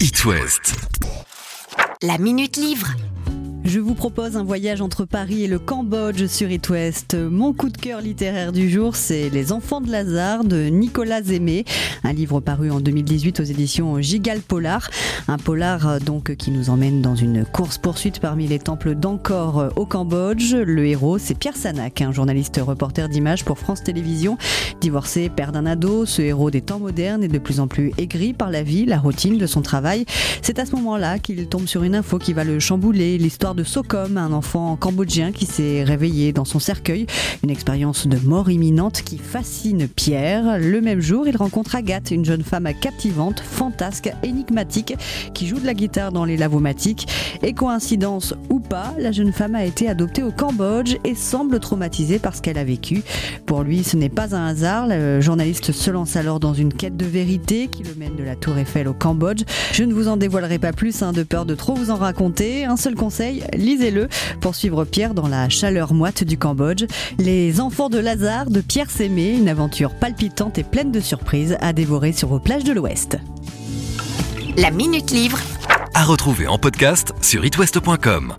It West. La Minute Livre. Je vous propose un voyage entre Paris et le Cambodge sur It West. Mon coup de cœur littéraire du jour, c'est Les Enfants de Lazare de Nicolas Zémé, un livre paru en 2018 aux éditions Gigal Polar. Un polar euh, donc qui nous emmène dans une course-poursuite parmi les temples d'Angkor euh, au Cambodge. Le héros, c'est Pierre Sanac, un journaliste reporter d'images pour France Télévisions. Divorcé, père d'un ado, ce héros des temps modernes est de plus en plus aigri par la vie, la routine de son travail. C'est à ce moment-là qu'il tombe sur une info qui va le chambouler, l'histoire de Sokom, un enfant cambodgien qui s'est réveillé dans son cercueil. Une expérience de mort imminente qui fascine Pierre. Le même jour, il rencontre Agathe, une jeune femme captivante, fantasque, énigmatique, qui joue de la guitare dans les lavomatiques. Et coïncidence ou pas, la jeune femme a été adoptée au Cambodge et semble traumatisée par ce qu'elle a vécu. Pour lui, ce n'est pas un hasard. Le journaliste se lance alors dans une quête de vérité qui le mène de la Tour Eiffel au Cambodge. Je ne vous en dévoilerai pas plus, hein, de peur de trop vous en raconter. Un seul conseil, lisez-le pour suivre Pierre dans la chaleur moite du Cambodge. Les enfants de Lazare de Pierre Sémé, une aventure palpitante et pleine de surprises à dévorer sur vos plages de l'Ouest. La Minute Livre. À retrouver en podcast sur itwest.com.